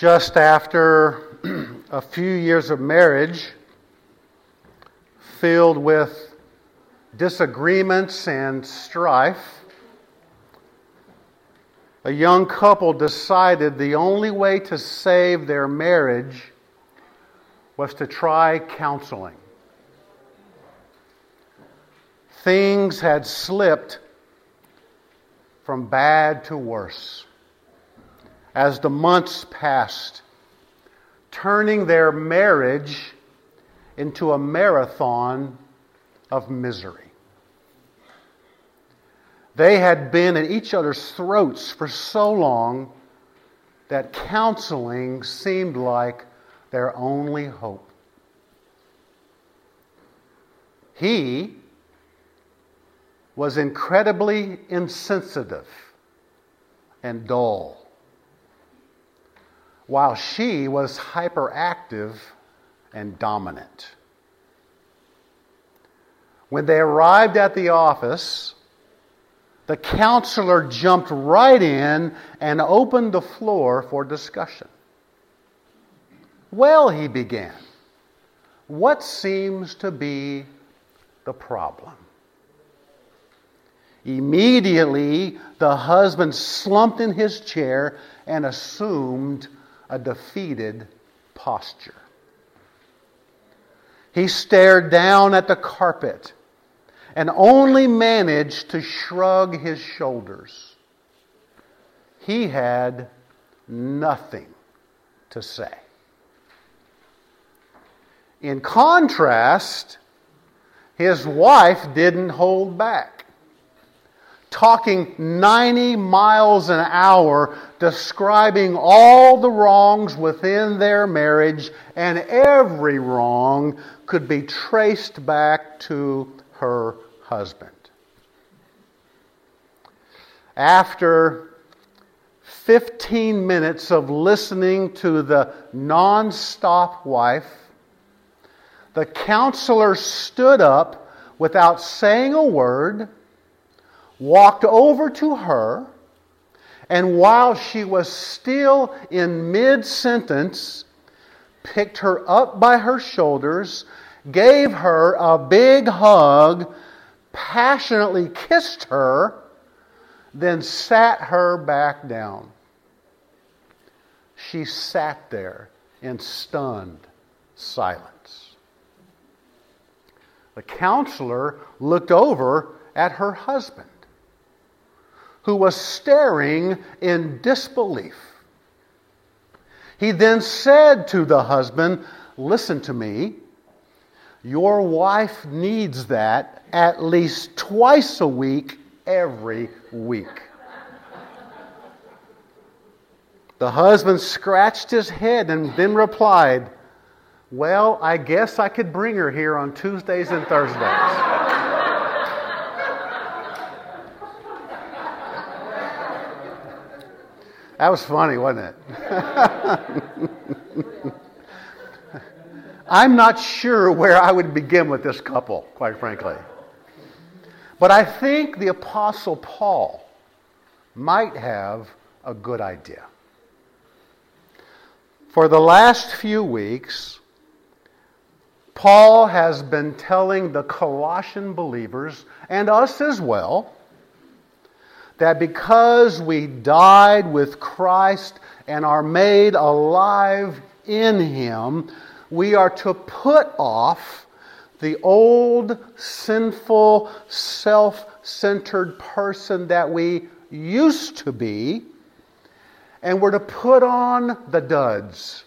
just after a few years of marriage filled with disagreements and strife, a young couple decided the only way to save their marriage was to try counseling. Things had slipped from bad to worse as the months passed, turning their marriage into a marathon of misery. They had been at each other's throats for so long that counseling seemed like their only hope. He was incredibly insensitive and dull while she was hyperactive and dominant. When they arrived at the office, the counselor jumped right in and opened the floor for discussion. Well, he began, what seems to be the problem? Immediately, the husband slumped in his chair and assumed a defeated posture. He stared down at the carpet and only managed to shrug his shoulders. He had nothing to say. In contrast, his wife didn't hold back talking 90 miles an hour, describing all the wrongs within their marriage, and every wrong could be traced back to her husband. After 15 minutes of listening to the nonstop wife, the counselor stood up without saying a word walked over to her, and while she was still in mid sentence, picked her up by her shoulders, gave her a big hug, passionately kissed her, then sat her back down. She sat there in stunned silence. The counselor looked over at her husband who was staring in disbelief. He then said to the husband, Listen to me. Your wife needs that at least twice a week, every week. The husband scratched his head and then replied, Well, I guess I could bring her here on Tuesdays and Thursdays. That was funny, wasn't it? I'm not sure where I would begin with this couple, quite frankly. But I think the Apostle Paul might have a good idea. For the last few weeks, Paul has been telling the Colossian believers, and us as well, that because we died with Christ and are made alive in Him, we are to put off the old, sinful, self centered person that we used to be, and we're to put on the duds.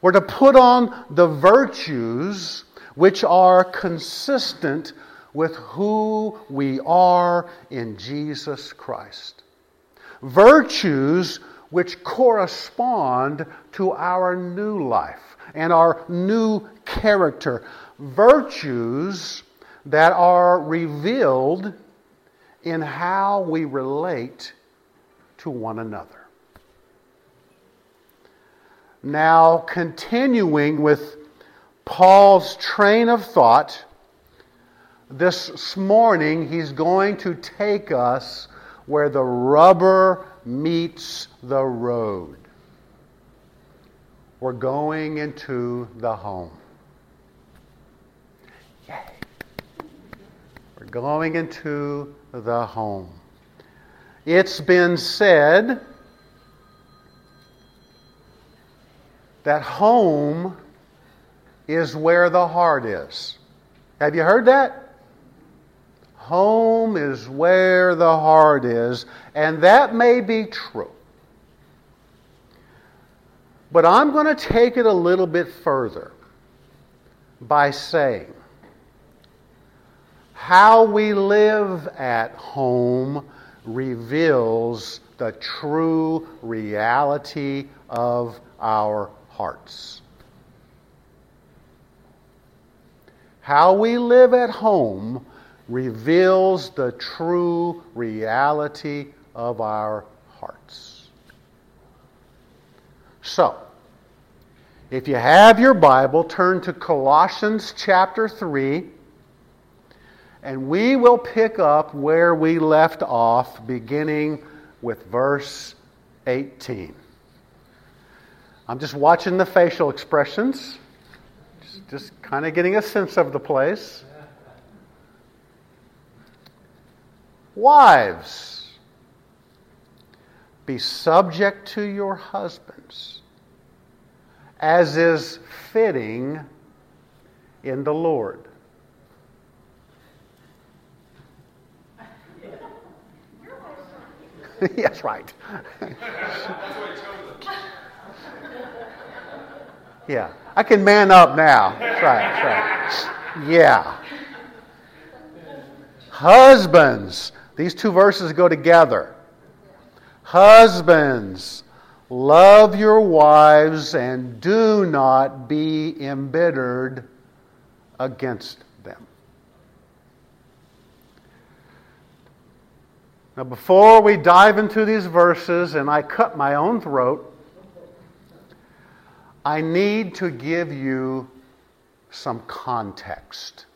We're to put on the virtues which are consistent with who we are in Jesus Christ. Virtues which correspond to our new life and our new character. Virtues that are revealed in how we relate to one another. Now, continuing with Paul's train of thought, this morning, he's going to take us where the rubber meets the road. We're going into the home. Yay. We're going into the home. It's been said that home is where the heart is. Have you heard that? Home is where the heart is, and that may be true. But I'm going to take it a little bit further by saying how we live at home reveals the true reality of our hearts. How we live at home reveals the true reality of our hearts. So, if you have your Bible, turn to Colossians chapter 3, and we will pick up where we left off, beginning with verse 18. I'm just watching the facial expressions, just, just kind of getting a sense of the place. Wives, be subject to your husbands as is fitting in the Lord. yes, right. yeah, I can man up now. That's right, that's right. Yeah. Husbands, these two verses go together. Husbands, Love your wives and do not be embittered against them. Now, before we dive into these verses and I cut my own throat, I need to give you some context.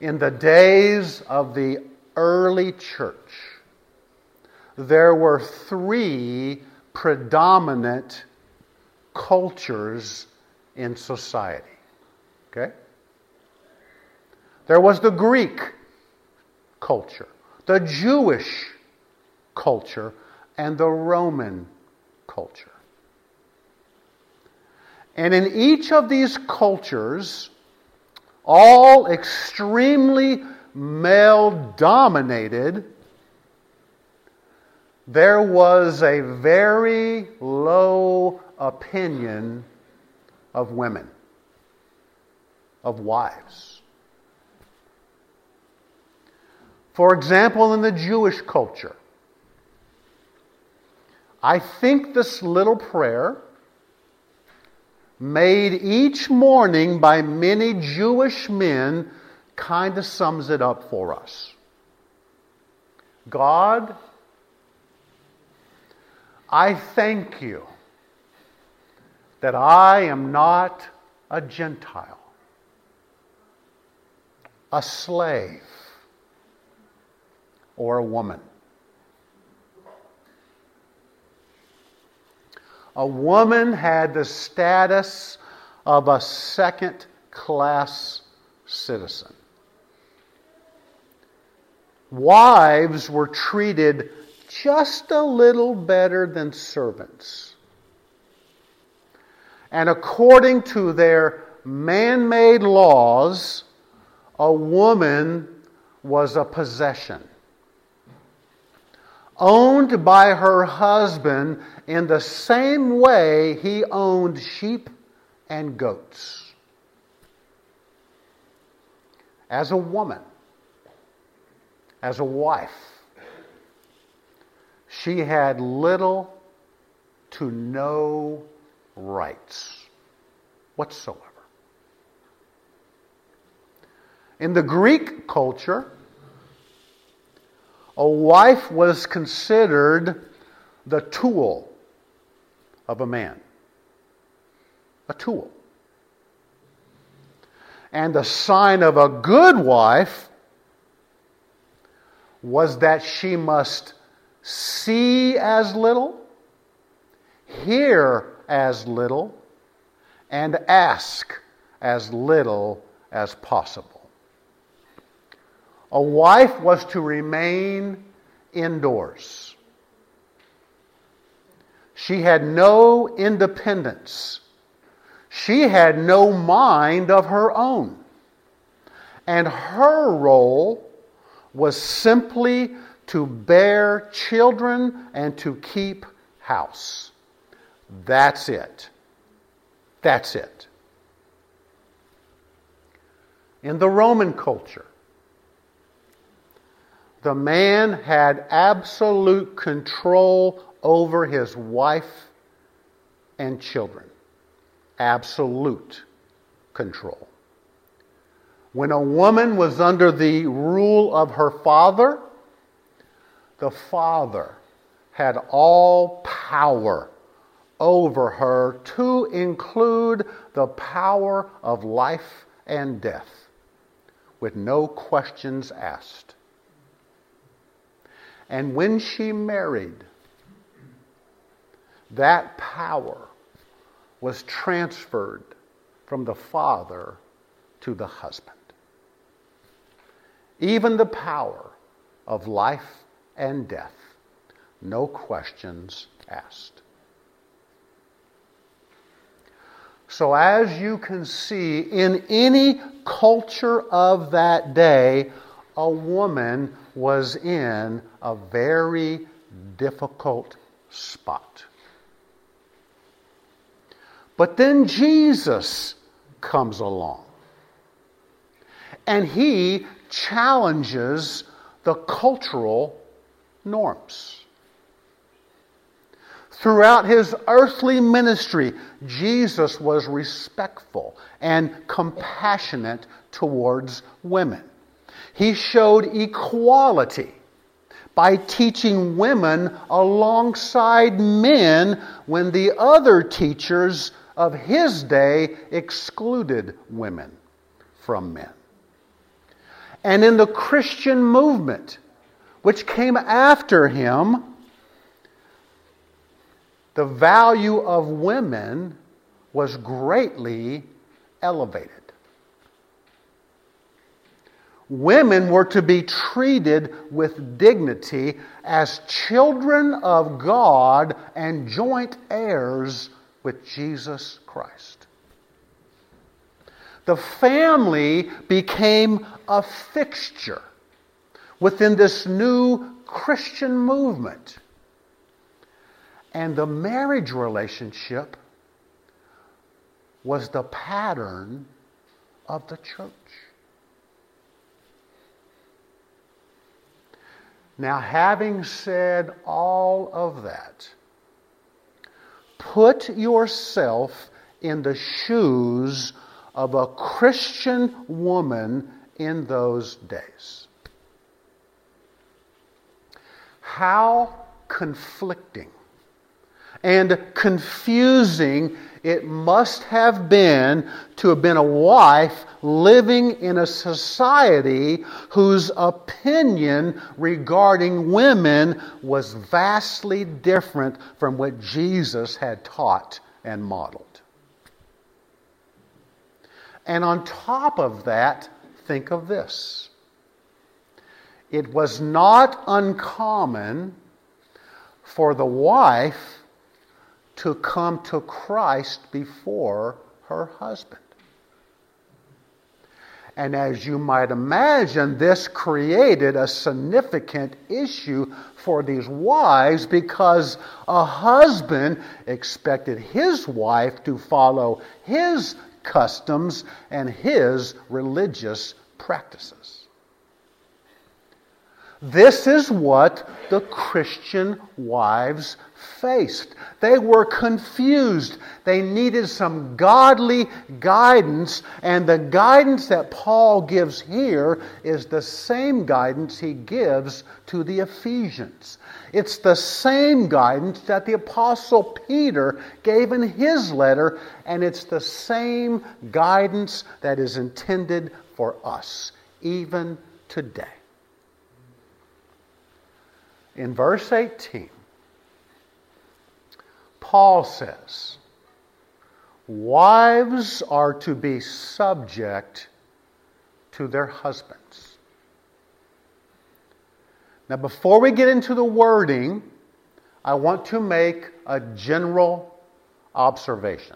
In the days of the early church, there were three predominant cultures in society. Okay? There was the Greek culture, the Jewish culture, and the Roman culture. And in each of these cultures, all extremely male dominated, there was a very low opinion of women, of wives. For example, in the Jewish culture, I think this little prayer, made each morning by many Jewish men, kind of sums it up for us. God, I thank you that I am not a Gentile, a slave, or a woman. A woman had the status of a second class citizen. Wives were treated just a little better than servants. And according to their man made laws, a woman was a possession, owned by her husband in the same way he owned sheep and goats. As a woman, as a wife, she had little to no rights whatsoever. In the Greek culture, a wife was considered the tool of a man. A tool. And the sign of a good wife was that she must see as little, hear as little and ask as little as possible. A wife was to remain indoors. She had no independence. She had no mind of her own. And her role was simply to bear children and to keep house. That's it. That's it. In the Roman culture, the man had absolute control over his wife and children. Absolute control. When a woman was under the rule of her father, the father had all power over her to include the power of life and death with no questions asked. And when she married, that power was transferred from the father to the husband even the power of life and death. No questions asked. So, as you can see, in any culture of that day, a woman was in a very difficult spot. But then Jesus comes along. And he challenges the cultural norms. Throughout his earthly ministry, Jesus was respectful and compassionate towards women. He showed equality by teaching women alongside men when the other teachers of his day excluded women from men and in the Christian movement, which came after him, the value of women was greatly elevated. Women were to be treated with dignity as children of God and joint heirs with Jesus Christ the family became a fixture within this new Christian movement. And the marriage relationship was the pattern of the church. Now, having said all of that, put yourself in the shoes of a Christian woman in those days. How conflicting and confusing it must have been to have been a wife living in a society whose opinion regarding women was vastly different from what Jesus had taught and modeled. And on top of that, think of this. It was not uncommon for the wife to come to Christ before her husband. And as you might imagine, this created a significant issue for these wives because a husband expected his wife to follow his customs and his religious practices. This is what the Christian wives faced. They were confused. They needed some godly guidance, and the guidance that Paul gives here is the same guidance he gives to the Ephesians. It's the same guidance that the Apostle Peter gave in his letter, and it's the same guidance that is intended for us, even today. In verse 18, Paul says, Wives are to be subject to their husbands. Now, before we get into the wording, I want to make a general observation.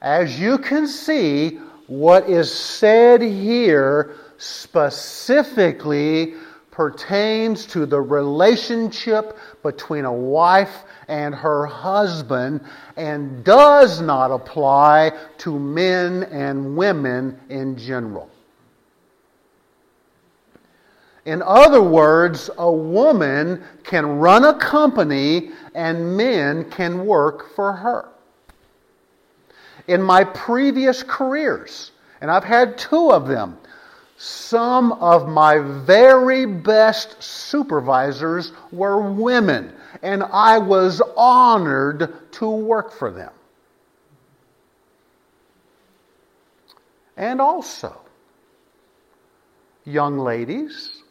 As you can see, what is said here specifically pertains to the relationship between a wife and her husband and does not apply to men and women in general. In other words, a woman can run a company and men can work for her in my previous careers, and I've had two of them, some of my very best supervisors were women, and I was honored to work for them. And also, young ladies,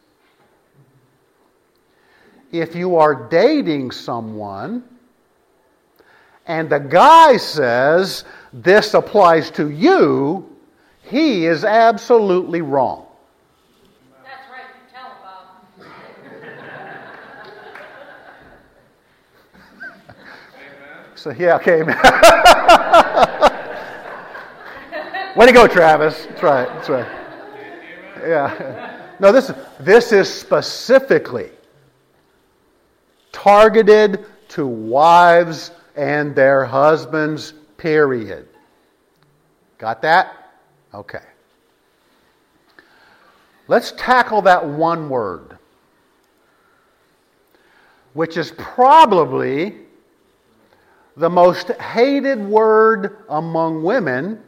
if you are dating someone and the guy says, this applies to you, he is absolutely wrong. That's right, you tell him, Bob. so, yeah, okay. Way to go, Travis. That's right, that's right. Yeah. No, this, this is specifically targeted to wives and their husbands period. Got that? Okay. Let's tackle that one word, which is probably the most hated word among women,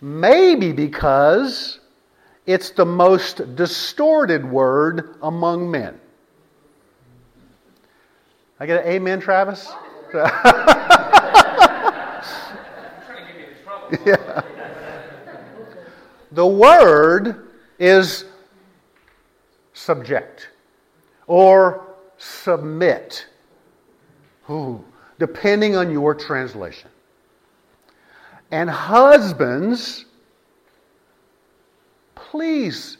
maybe because it's the most distorted word among men. I get an amen, Travis? yeah. The word is subject or submit, Ooh, depending on your translation. And husbands, please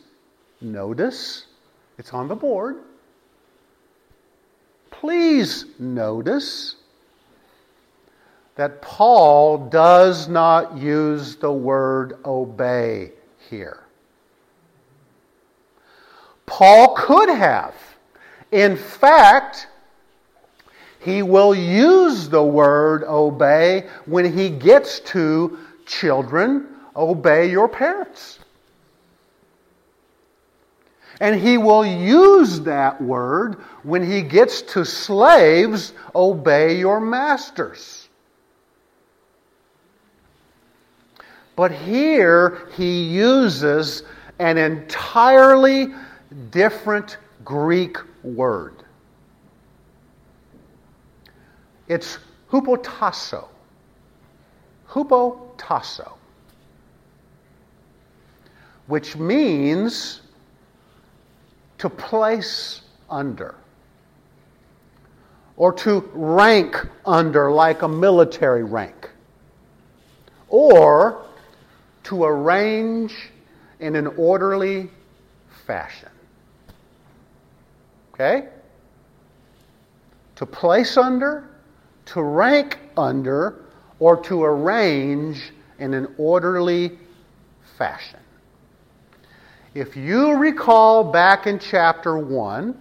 notice, it's on the board. Please notice that Paul does not use the word obey here. Paul could have. In fact, he will use the word obey when he gets to children, obey your parents. And he will use that word when he gets to slaves, obey your masters. But here he uses an entirely different Greek word. It's hupotasso. Hupotasso. Which means to place under or to rank under like a military rank or to arrange in an orderly fashion. Okay? To place under, to rank under, or to arrange in an orderly fashion. If you recall back in chapter 1,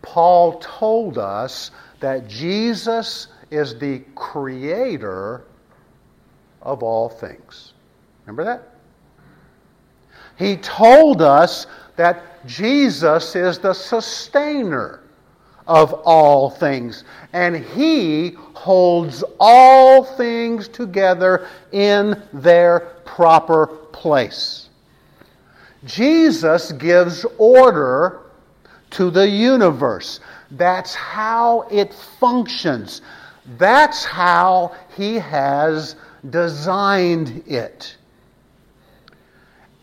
Paul told us that Jesus is the creator of all things. Remember that? He told us that Jesus is the sustainer of all things, and He holds all things together in their proper place. Jesus gives order to the universe. That's how it functions. That's how He has designed it.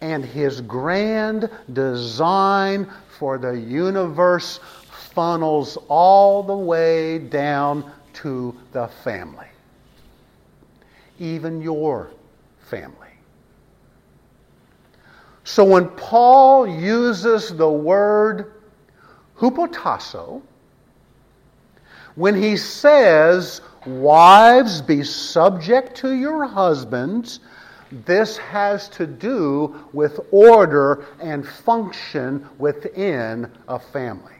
And his grand design for the universe funnels all the way down to the family, even your family. So when Paul uses the word hupotasso, when he says, Wives, be subject to your husbands, this has to do with order and function within a family.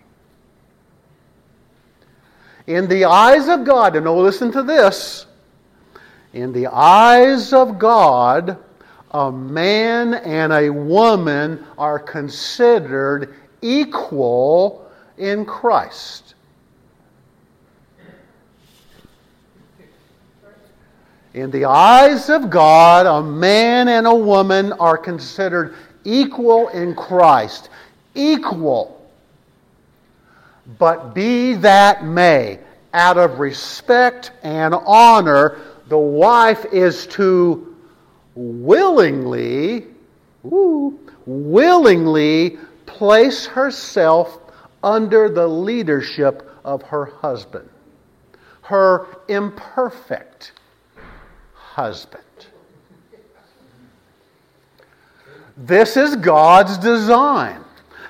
In the eyes of God, and oh, listen to this. In the eyes of God, a man and a woman are considered equal in Christ. In the eyes of God, a man and a woman are considered equal in Christ. Equal. But be that may, out of respect and honor, the wife is to willingly, ooh, willingly place herself under the leadership of her husband, her imperfect husband. This is God's design.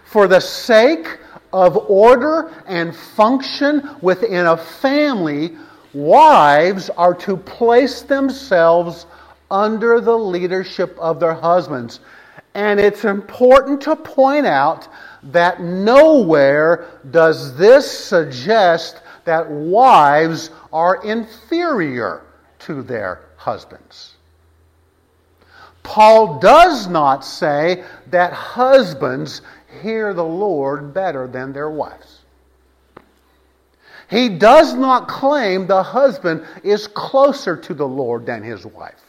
For the sake of order and function within a family, wives are to place themselves under the leadership of their husbands. And it's important to point out that nowhere does this suggest that wives are inferior to their husbands. Paul does not say that husbands hear the Lord better than their wives. He does not claim the husband is closer to the Lord than his wife.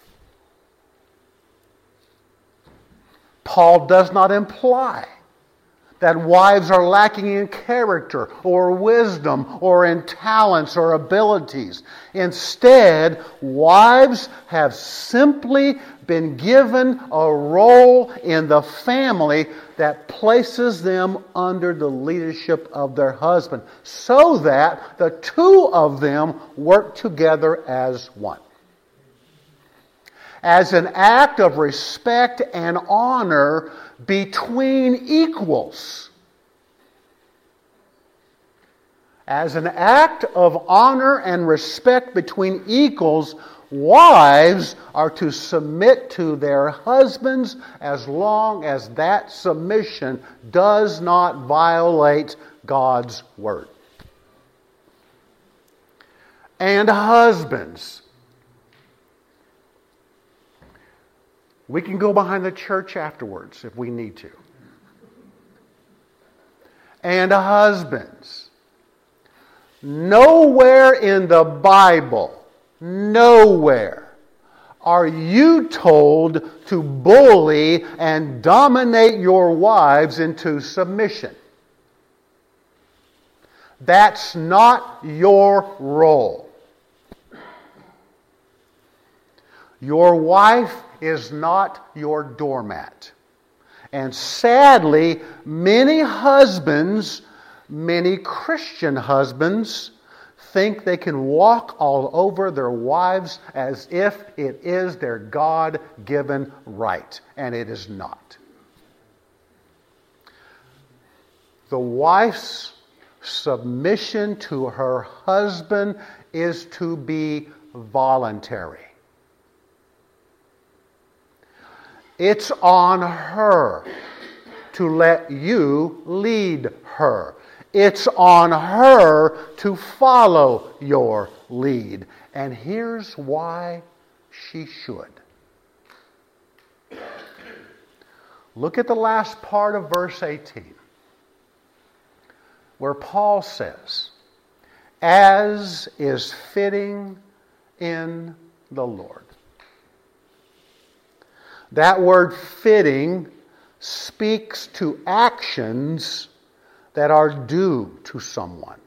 Paul does not imply that wives are lacking in character or wisdom or in talents or abilities. Instead, wives have simply been given a role in the family that places them under the leadership of their husband so that the two of them work together as one. As an act of respect and honor, between equals. As an act of honor and respect between equals, wives are to submit to their husbands as long as that submission does not violate God's word. And husbands, We can go behind the church afterwards if we need to. And husbands. Nowhere in the Bible, nowhere are you told to bully and dominate your wives into submission. That's not your role. Your wife is not your doormat. And sadly, many husbands, many Christian husbands, think they can walk all over their wives as if it is their God given right, and it is not. The wife's submission to her husband is to be voluntary. It's on her to let you lead her. It's on her to follow your lead. And here's why she should. Look at the last part of verse 18, where Paul says, As is fitting in the Lord. That word fitting speaks to actions that are due to someone.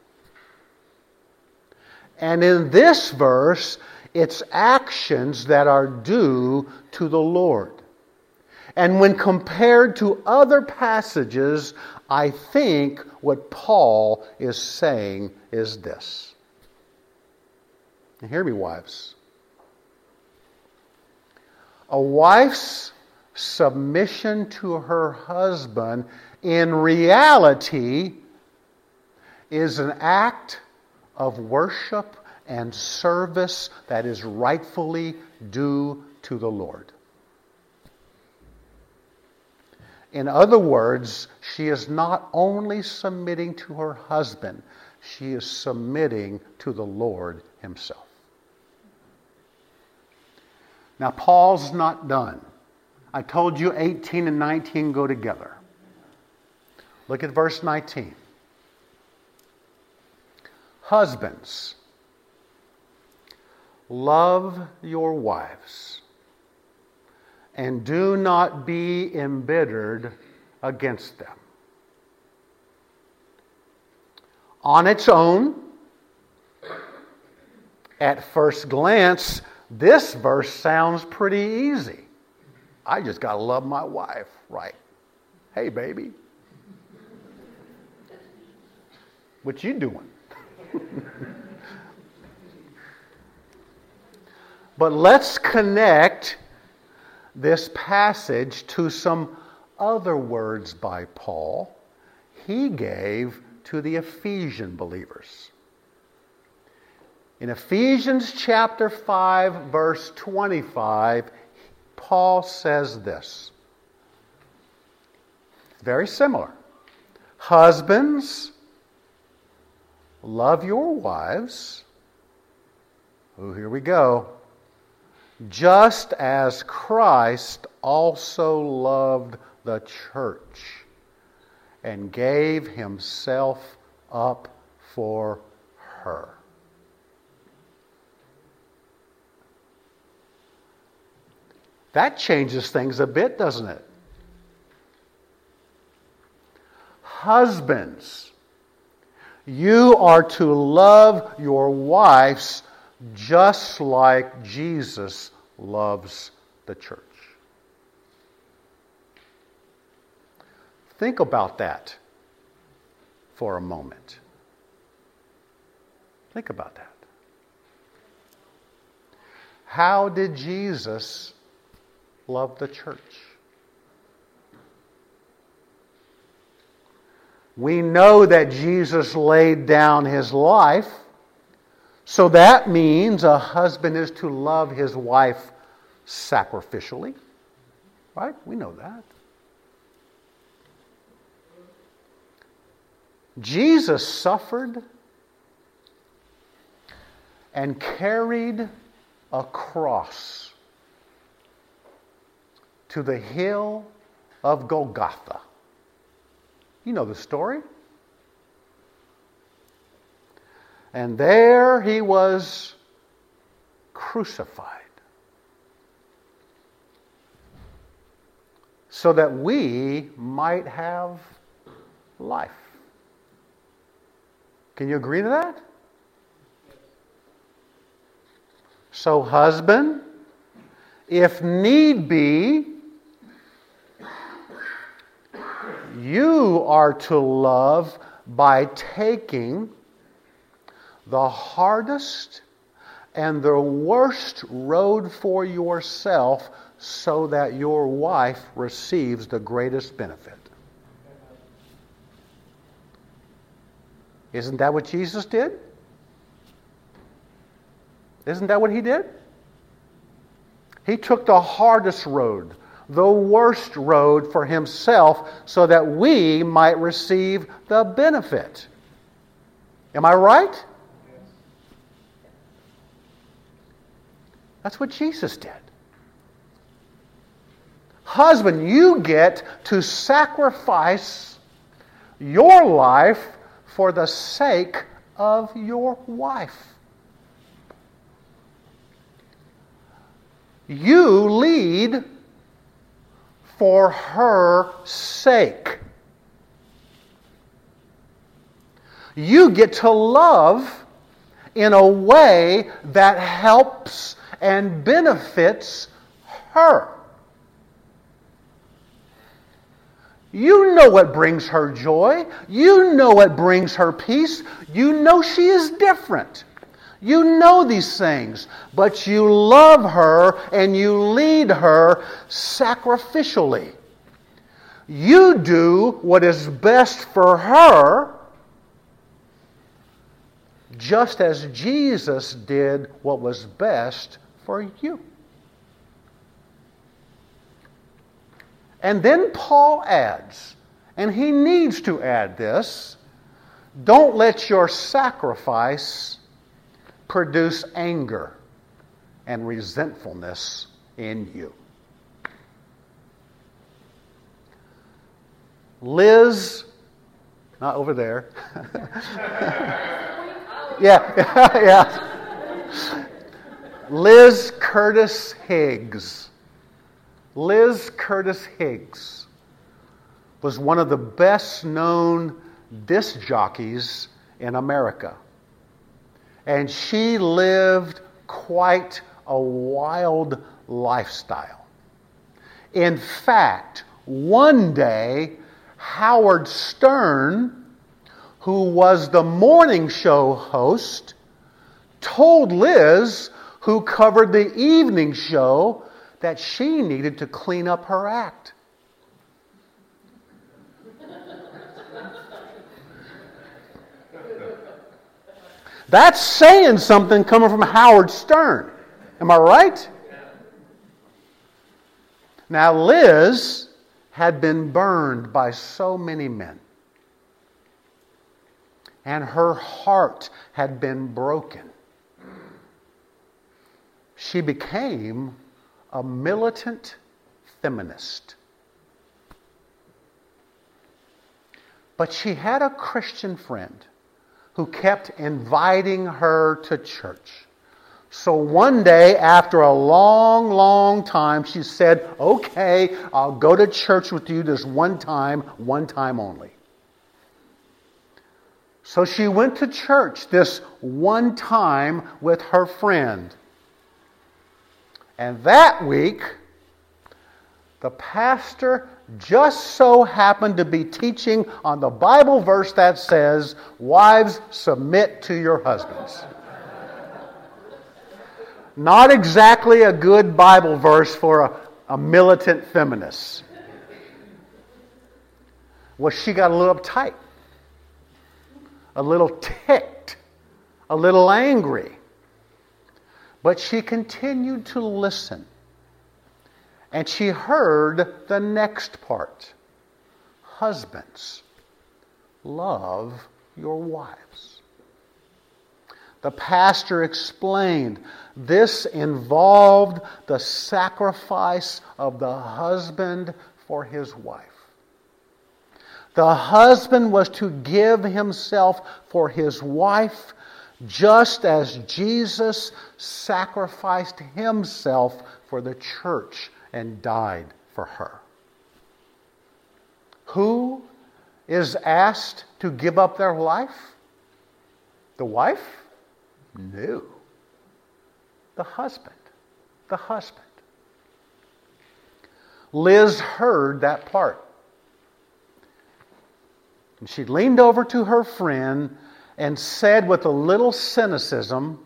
And in this verse, it's actions that are due to the Lord. And when compared to other passages, I think what Paul is saying is this. Now hear me, wives. A wife's submission to her husband in reality is an act of worship and service that is rightfully due to the Lord. In other words, she is not only submitting to her husband, she is submitting to the Lord Himself. Now, Paul's not done. I told you 18 and 19 go together. Look at verse 19. Husbands, love your wives and do not be embittered against them. On its own, at first glance, this verse sounds pretty easy. I just got to love my wife, right? Hey, baby. What you doing? but let's connect this passage to some other words by Paul he gave to the Ephesian believers. In Ephesians chapter 5, verse 25, Paul says this. Very similar. Husbands, love your wives. Oh, here we go just as Christ also loved the church and gave himself up for her. That changes things a bit, doesn't it? Husbands, you are to love your wives just like Jesus loves the church. Think about that for a moment. Think about that. How did Jesus love the church? We know that Jesus laid down his life so that means a husband is to love his wife sacrificially. Right? We know that. Jesus suffered and carried a cross to the hill of Golgotha. You know the story. And there he was crucified. So that we might have life. Can you agree to that? So, husband, if need be, you are to love by taking the hardest and the worst road for yourself so that your wife receives the greatest benefit. Isn't that what Jesus did? Isn't that what he did? He took the hardest road, the worst road for himself, so that we might receive the benefit. Am I right? That's what Jesus did. Husband, you get to sacrifice your life for the sake of your wife. You lead for her sake. You get to love in a way that helps and benefits her. You know what brings her joy. You know what brings her peace. You know she is different. You know these things, but you love her and you lead her sacrificially. You do what is best for her, just as Jesus did what was best for you. And then Paul adds, and he needs to add this don't let your sacrifice produce anger and resentfulness in you. Liz, not over there. yeah, yeah. Liz Curtis Higgs. Liz Curtis Higgs was one of the best known disc jockeys in America. And she lived quite a wild lifestyle. In fact, one day, Howard Stern, who was the morning show host, told Liz, who covered the evening show, that she needed to clean up her act. That's saying something coming from Howard Stern. Am I right? Now, Liz had been burned by so many men, and her heart had been broken. She became a militant feminist. But she had a Christian friend who kept inviting her to church. So one day, after a long, long time, she said, Okay, I'll go to church with you this one time, one time only. So she went to church this one time with her friend. And that week, the pastor just so happened to be teaching on the Bible verse that says, Wives, submit to your husbands. Not exactly a good Bible verse for a, a militant feminist. Well, she got a little uptight, a little ticked, a little angry. But she continued to listen. And she heard the next part Husbands, love your wives. The pastor explained this involved the sacrifice of the husband for his wife. The husband was to give himself for his wife just as Jesus sacrificed himself for the church and died for her. Who is asked to give up their life? The wife? No. The husband. The husband. Liz heard that part. And she leaned over to her friend and said with a little cynicism,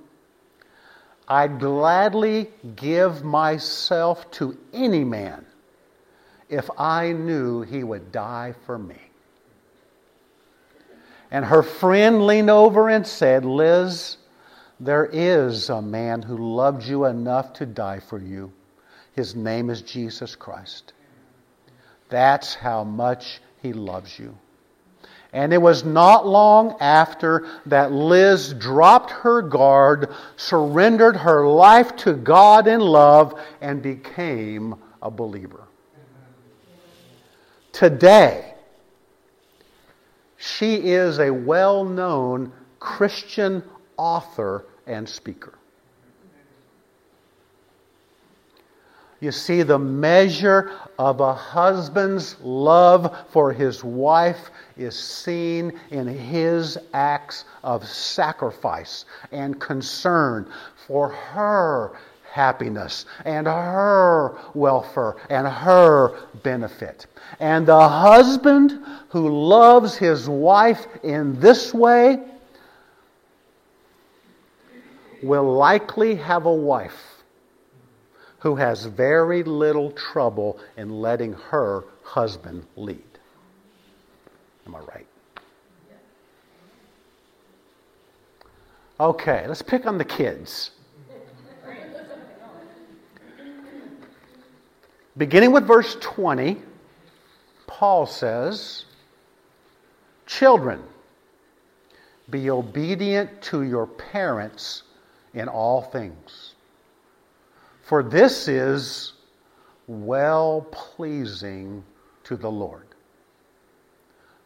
I'd gladly give myself to any man if I knew he would die for me. And her friend leaned over and said, Liz, there is a man who loved you enough to die for you. His name is Jesus Christ. That's how much he loves you. And it was not long after that Liz dropped her guard, surrendered her life to God in love, and became a believer. Today, she is a well known Christian author and speaker. You see, the measure of a husband's love for his wife is seen in his acts of sacrifice and concern for her happiness and her welfare and her benefit. And the husband who loves his wife in this way will likely have a wife who has very little trouble in letting her husband lead. Am I right? Okay, let's pick on the kids. Beginning with verse 20, Paul says, Children, be obedient to your parents in all things, for this is well pleasing to the Lord.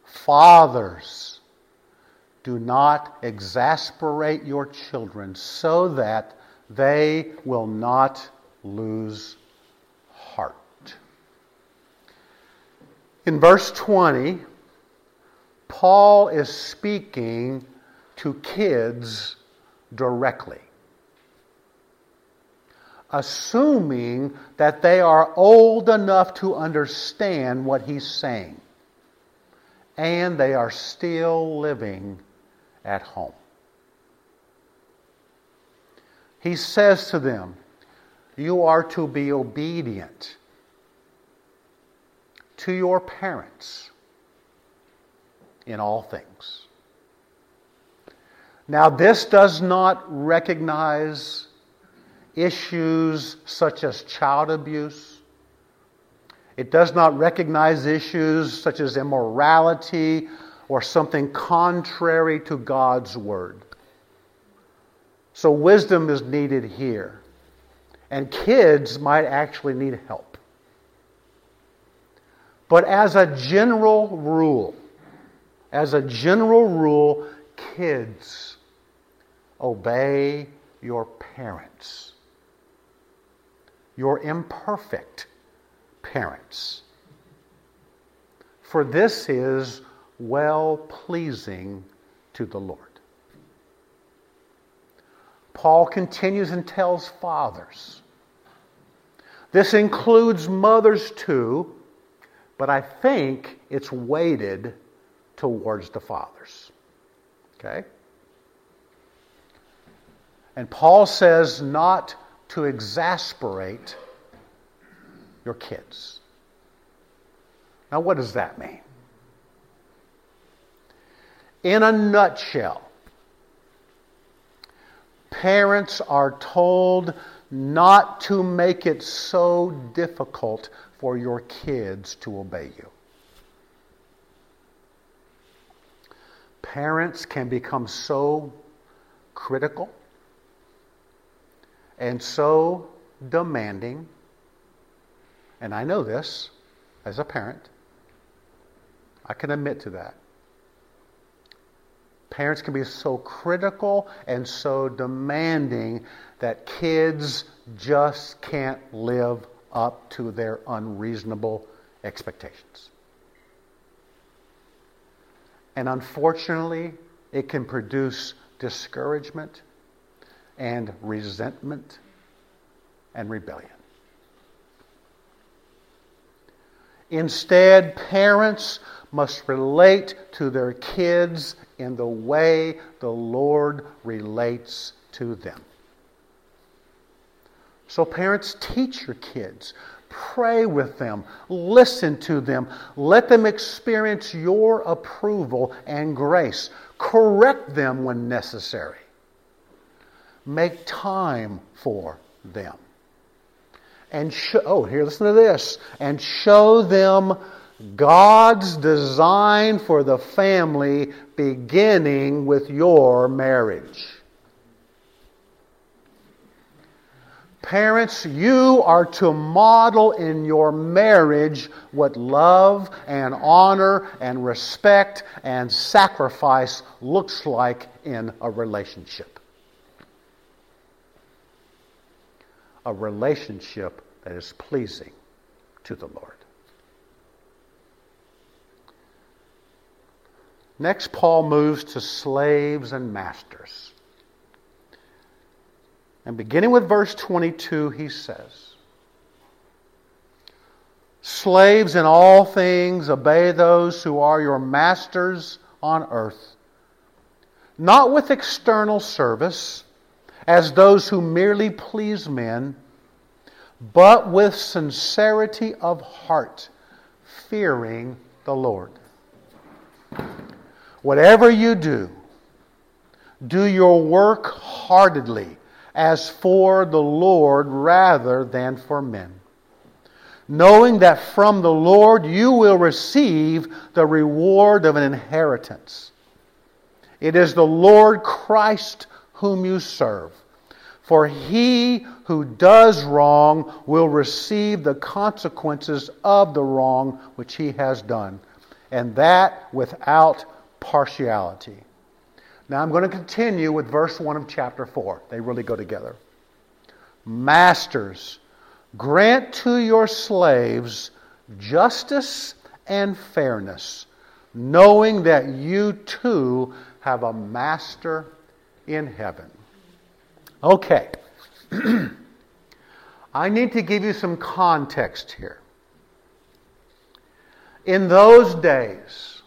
Fathers, do not exasperate your children so that they will not lose heart. In verse 20, Paul is speaking to kids directly, assuming that they are old enough to understand what he's saying and they are still living at home. He says to them, You are to be obedient to your parents in all things. Now, this does not recognize issues such as child abuse it does not recognize issues such as immorality or something contrary to God's word. So, wisdom is needed here. And kids might actually need help. But as a general rule, as a general rule, kids obey your parents. You're imperfect parents. For this is well pleasing to the Lord. Paul continues and tells fathers. This includes mothers too, but I think it's weighted towards the fathers. Okay? And Paul says not to exasperate your kids. Now, what does that mean? In a nutshell, parents are told not to make it so difficult for your kids to obey you. Parents can become so critical and so demanding and I know this as a parent. I can admit to that. Parents can be so critical and so demanding that kids just can't live up to their unreasonable expectations. And unfortunately, it can produce discouragement and resentment and rebellion. Instead, parents must relate to their kids in the way the Lord relates to them. So, parents, teach your kids. Pray with them. Listen to them. Let them experience your approval and grace. Correct them when necessary. Make time for them and show, oh, here, listen to this, and show them God's design for the family beginning with your marriage. Parents, you are to model in your marriage what love and honor and respect and sacrifice looks like in a relationship. A relationship that is pleasing to the Lord. Next, Paul moves to slaves and masters. And beginning with verse 22, he says, Slaves in all things, obey those who are your masters on earth, not with external service, as those who merely please men, but with sincerity of heart, fearing the Lord. Whatever you do, do your work heartedly, as for the Lord rather than for men knowing that from the Lord you will receive the reward of an inheritance. It is the Lord Christ whom you serve. For he who does wrong will receive the consequences of the wrong which he has done, and that without partiality. Now I'm going to continue with verse 1 of chapter 4. They really go together. Masters, Grant to your slaves justice and fairness, knowing that you too have a master in heaven. Okay. I need to give you some context here. In those days,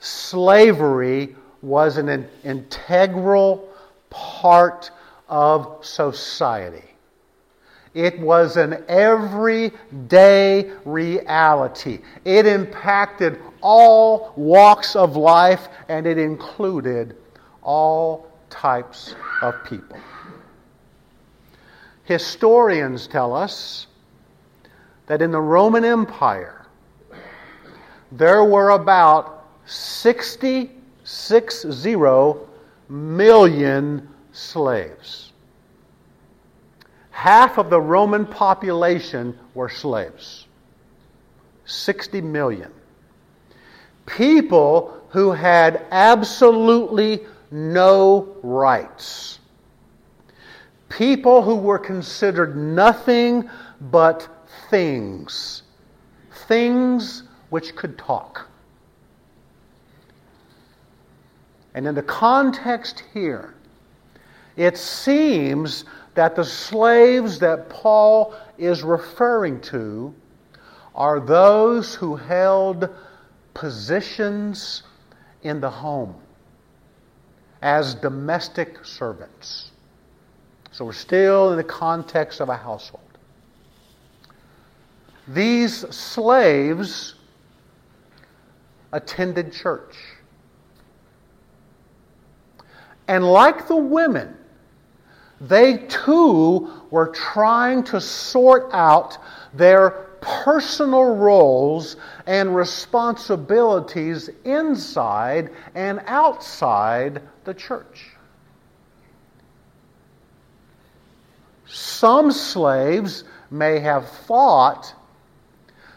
slavery was an integral part of society. It was an everyday reality. It impacted all walks of life and it included all types of people. Historians tell us that in the Roman Empire, there were about 60, 60 million slaves half of the Roman population were slaves 60 million. People who had absolutely no rights. People who were considered nothing but things. Things which could talk. And in the context here, it seems that the slaves that Paul is referring to are those who held positions in the home as domestic servants. So we're still in the context of a household. These slaves attended church. And like the women, they too were trying to sort out their personal roles and responsibilities inside and outside the church. Some slaves may have thought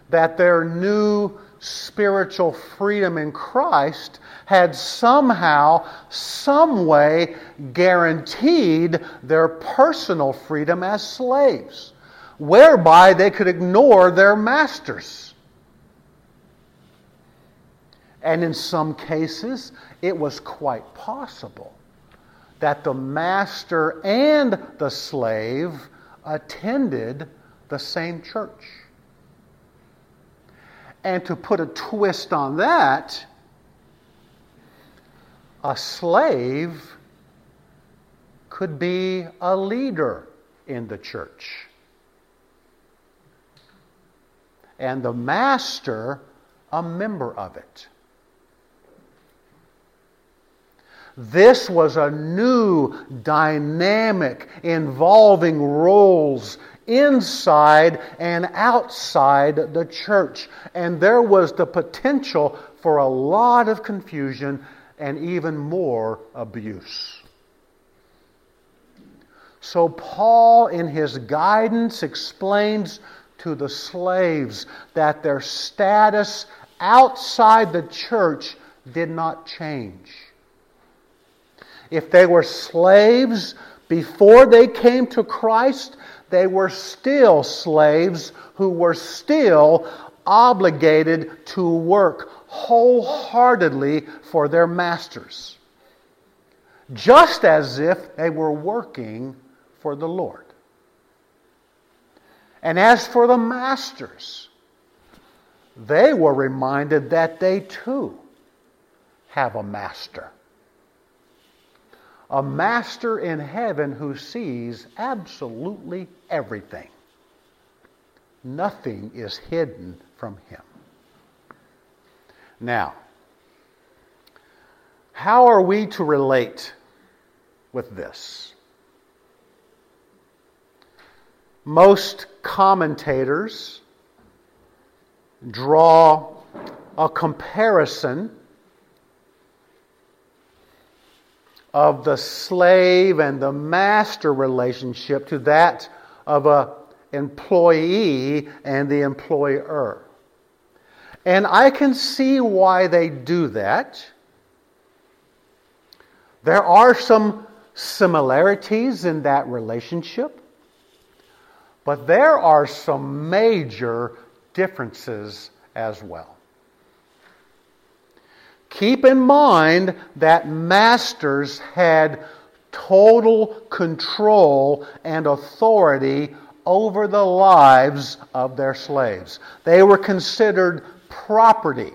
that their new spiritual freedom in Christ had somehow, some way guaranteed their personal freedom as slaves, whereby they could ignore their masters. And in some cases, it was quite possible that the master and the slave attended the same church. And to put a twist on that, a slave could be a leader in the church. And the master, a member of it. This was a new dynamic involving roles inside and outside the church. And there was the potential for a lot of confusion and even more abuse. So, Paul, in his guidance, explains to the slaves that their status outside the church did not change. If they were slaves before they came to Christ, they were still slaves who were still obligated to work wholeheartedly for their masters. just as if they were working for the Lord. And as for the masters, they were reminded that they too have a master. A master in heaven who sees absolutely everything. Nothing is hidden from him. Now, how are we to relate with this? Most commentators draw a comparison of the slave and the master relationship to that of a employee and the employer. And I can see why they do that. There are some similarities in that relationship, but there are some major differences as well. Keep in mind that masters had total control and authority over the lives of their slaves. They were considered property.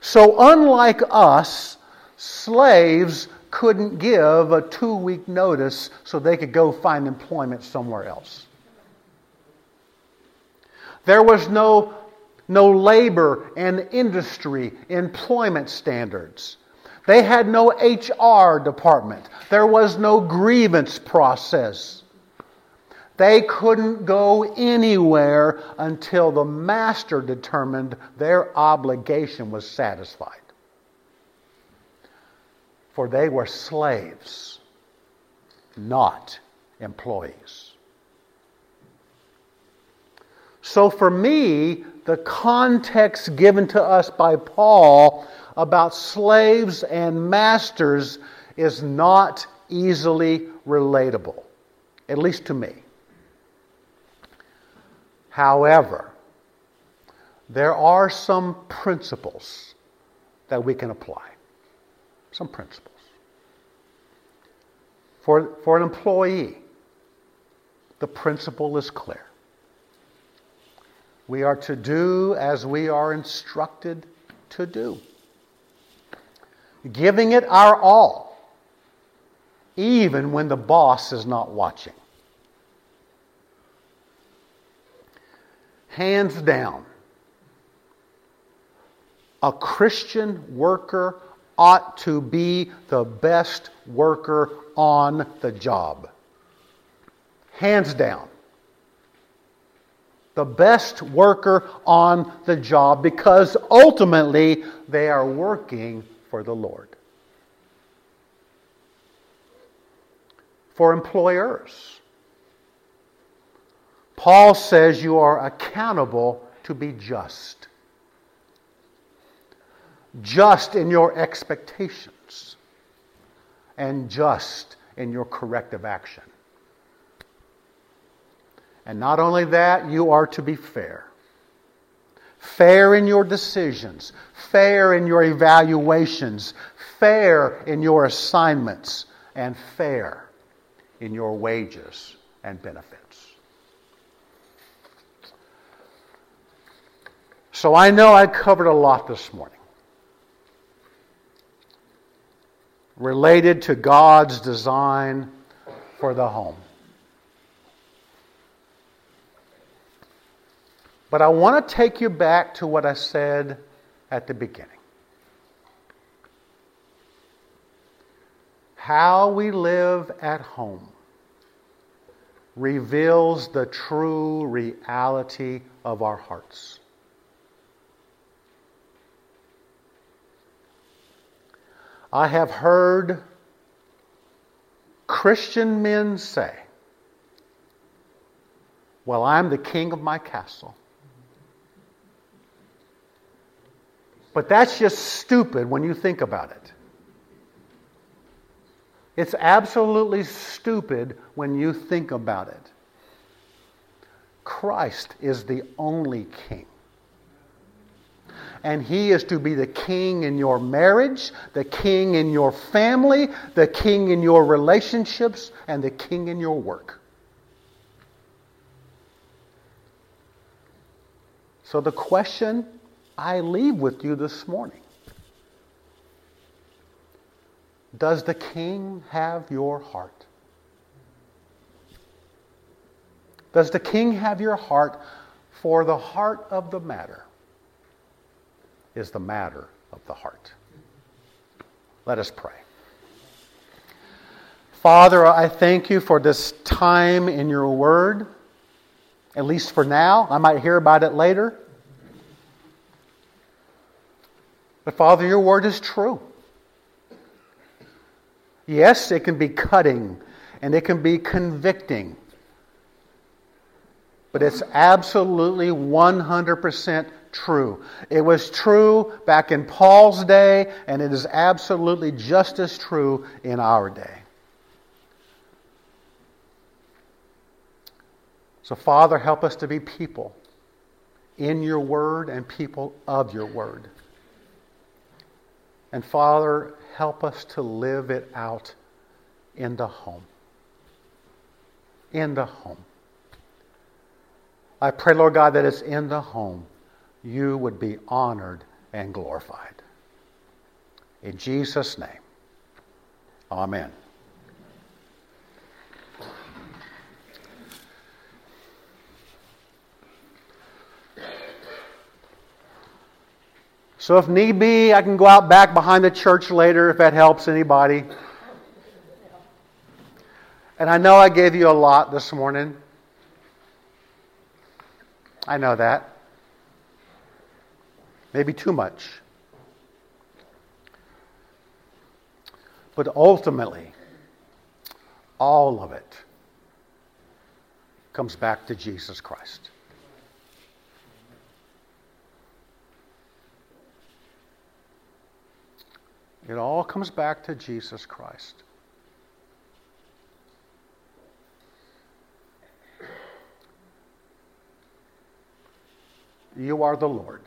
So, unlike us, slaves couldn't give a two week notice so they could go find employment somewhere else. There was no, no labor and industry employment standards. They had no HR department. There was no grievance process. They couldn't go anywhere until the master determined their obligation was satisfied. For they were slaves, not employees. So, for me, the context given to us by Paul about slaves and masters is not easily relatable, at least to me. However, there are some principles that we can apply. Some principles. For, for an employee, the principle is clear. We are to do as we are instructed to do, giving it our all, even when the boss is not watching. hands down, a Christian worker ought to be the best worker on the job. Hands down. The best worker on the job because ultimately they are working for the Lord. For employers, Paul says you are accountable to be just. Just in your expectations and just in your corrective action. And not only that, you are to be fair. Fair in your decisions, fair in your evaluations, fair in your assignments, and fair in your wages and benefits. So I know I covered a lot this morning related to God's design for the home. But I want to take you back to what I said at the beginning. How we live at home reveals the true reality of our hearts. I have heard Christian men say, Well, I'm the king of my castle. But that's just stupid when you think about it. It's absolutely stupid when you think about it. Christ is the only king. And He is to be the king in your marriage, the king in your family, the king in your relationships, and the king in your work. So, the question I leave with you this morning Does the king have your heart? Does the king have your heart? For the heart of the matter is the matter of the heart. Let us pray. Father, I thank you for this time in your word, at least for now. I might hear about it later. But Father, your word is true. Yes, it can be cutting and it can be convicting. But it's absolutely 100% true. It was true back in Paul's day, and it is absolutely just as true in our day. So, Father, help us to be people in your word and people of your word. And Father, help us to live it out in the home. In the home. I pray, Lord God, that it's in the home you would be honored and glorified. In Jesus' name, amen. So, if need be, I can go out back behind the church later if that helps anybody. And I know I gave you a lot this morning. I know that. Maybe too much. But ultimately, all of it comes back to Jesus Christ. It all comes back to Jesus Christ. You are the Lord.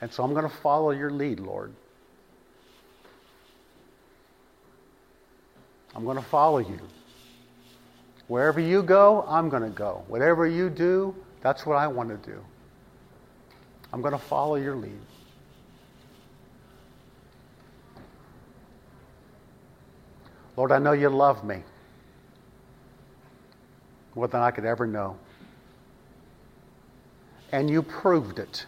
And so I'm going to follow your lead, Lord. I'm going to follow you. Wherever you go, I'm going to go. Whatever you do, that's what I want to do. I'm going to follow your lead. Lord, I know you love me more than I could ever know. And you proved it.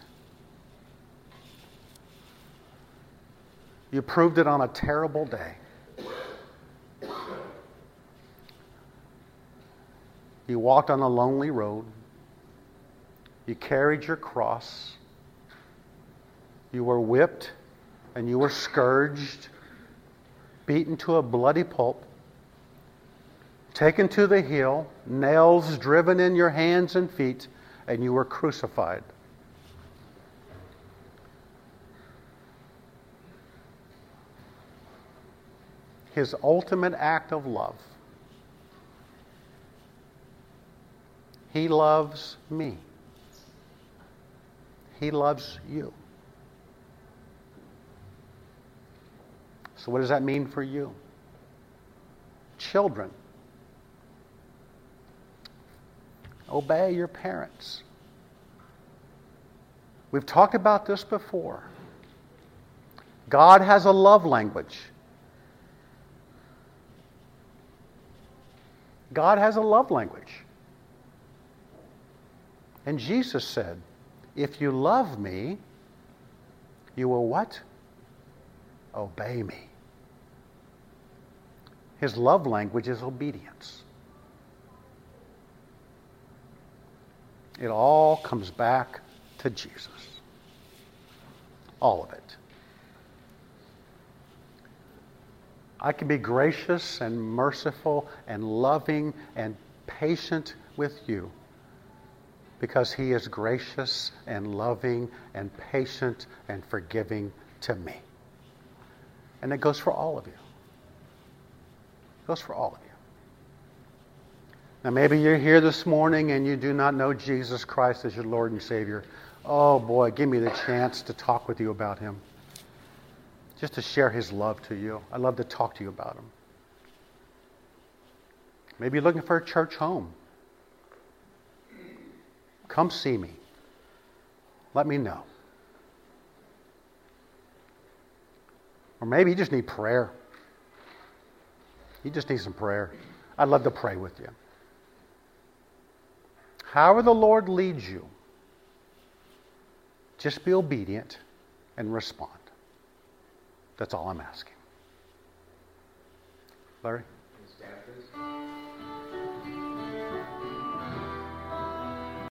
You proved it on a terrible day. You walked on a lonely road. You carried your cross. You were whipped and you were scourged, beaten to a bloody pulp, taken to the hill, nails driven in your hands and feet, and you were crucified. His ultimate act of love. He loves me. He loves you. So, what does that mean for you? Children, obey your parents. We've talked about this before. God has a love language. God has a love language. And Jesus said, If you love me, you will what? Obey me. His love language is obedience. It all comes back to Jesus. All of it. I can be gracious and merciful and loving and patient with you because He is gracious and loving and patient and forgiving to me. And it goes for all of you goes for all of you. Now, maybe you're here this morning and you do not know Jesus Christ as your Lord and Savior. Oh boy, give me the chance to talk with you about Him. Just to share His love to you. I'd love to talk to you about Him. Maybe you're looking for a church home. Come see me. Let me know. Or maybe you just need prayer. You just need some prayer. I'd love to pray with you. However, the Lord leads you, just be obedient and respond. That's all I'm asking. Larry?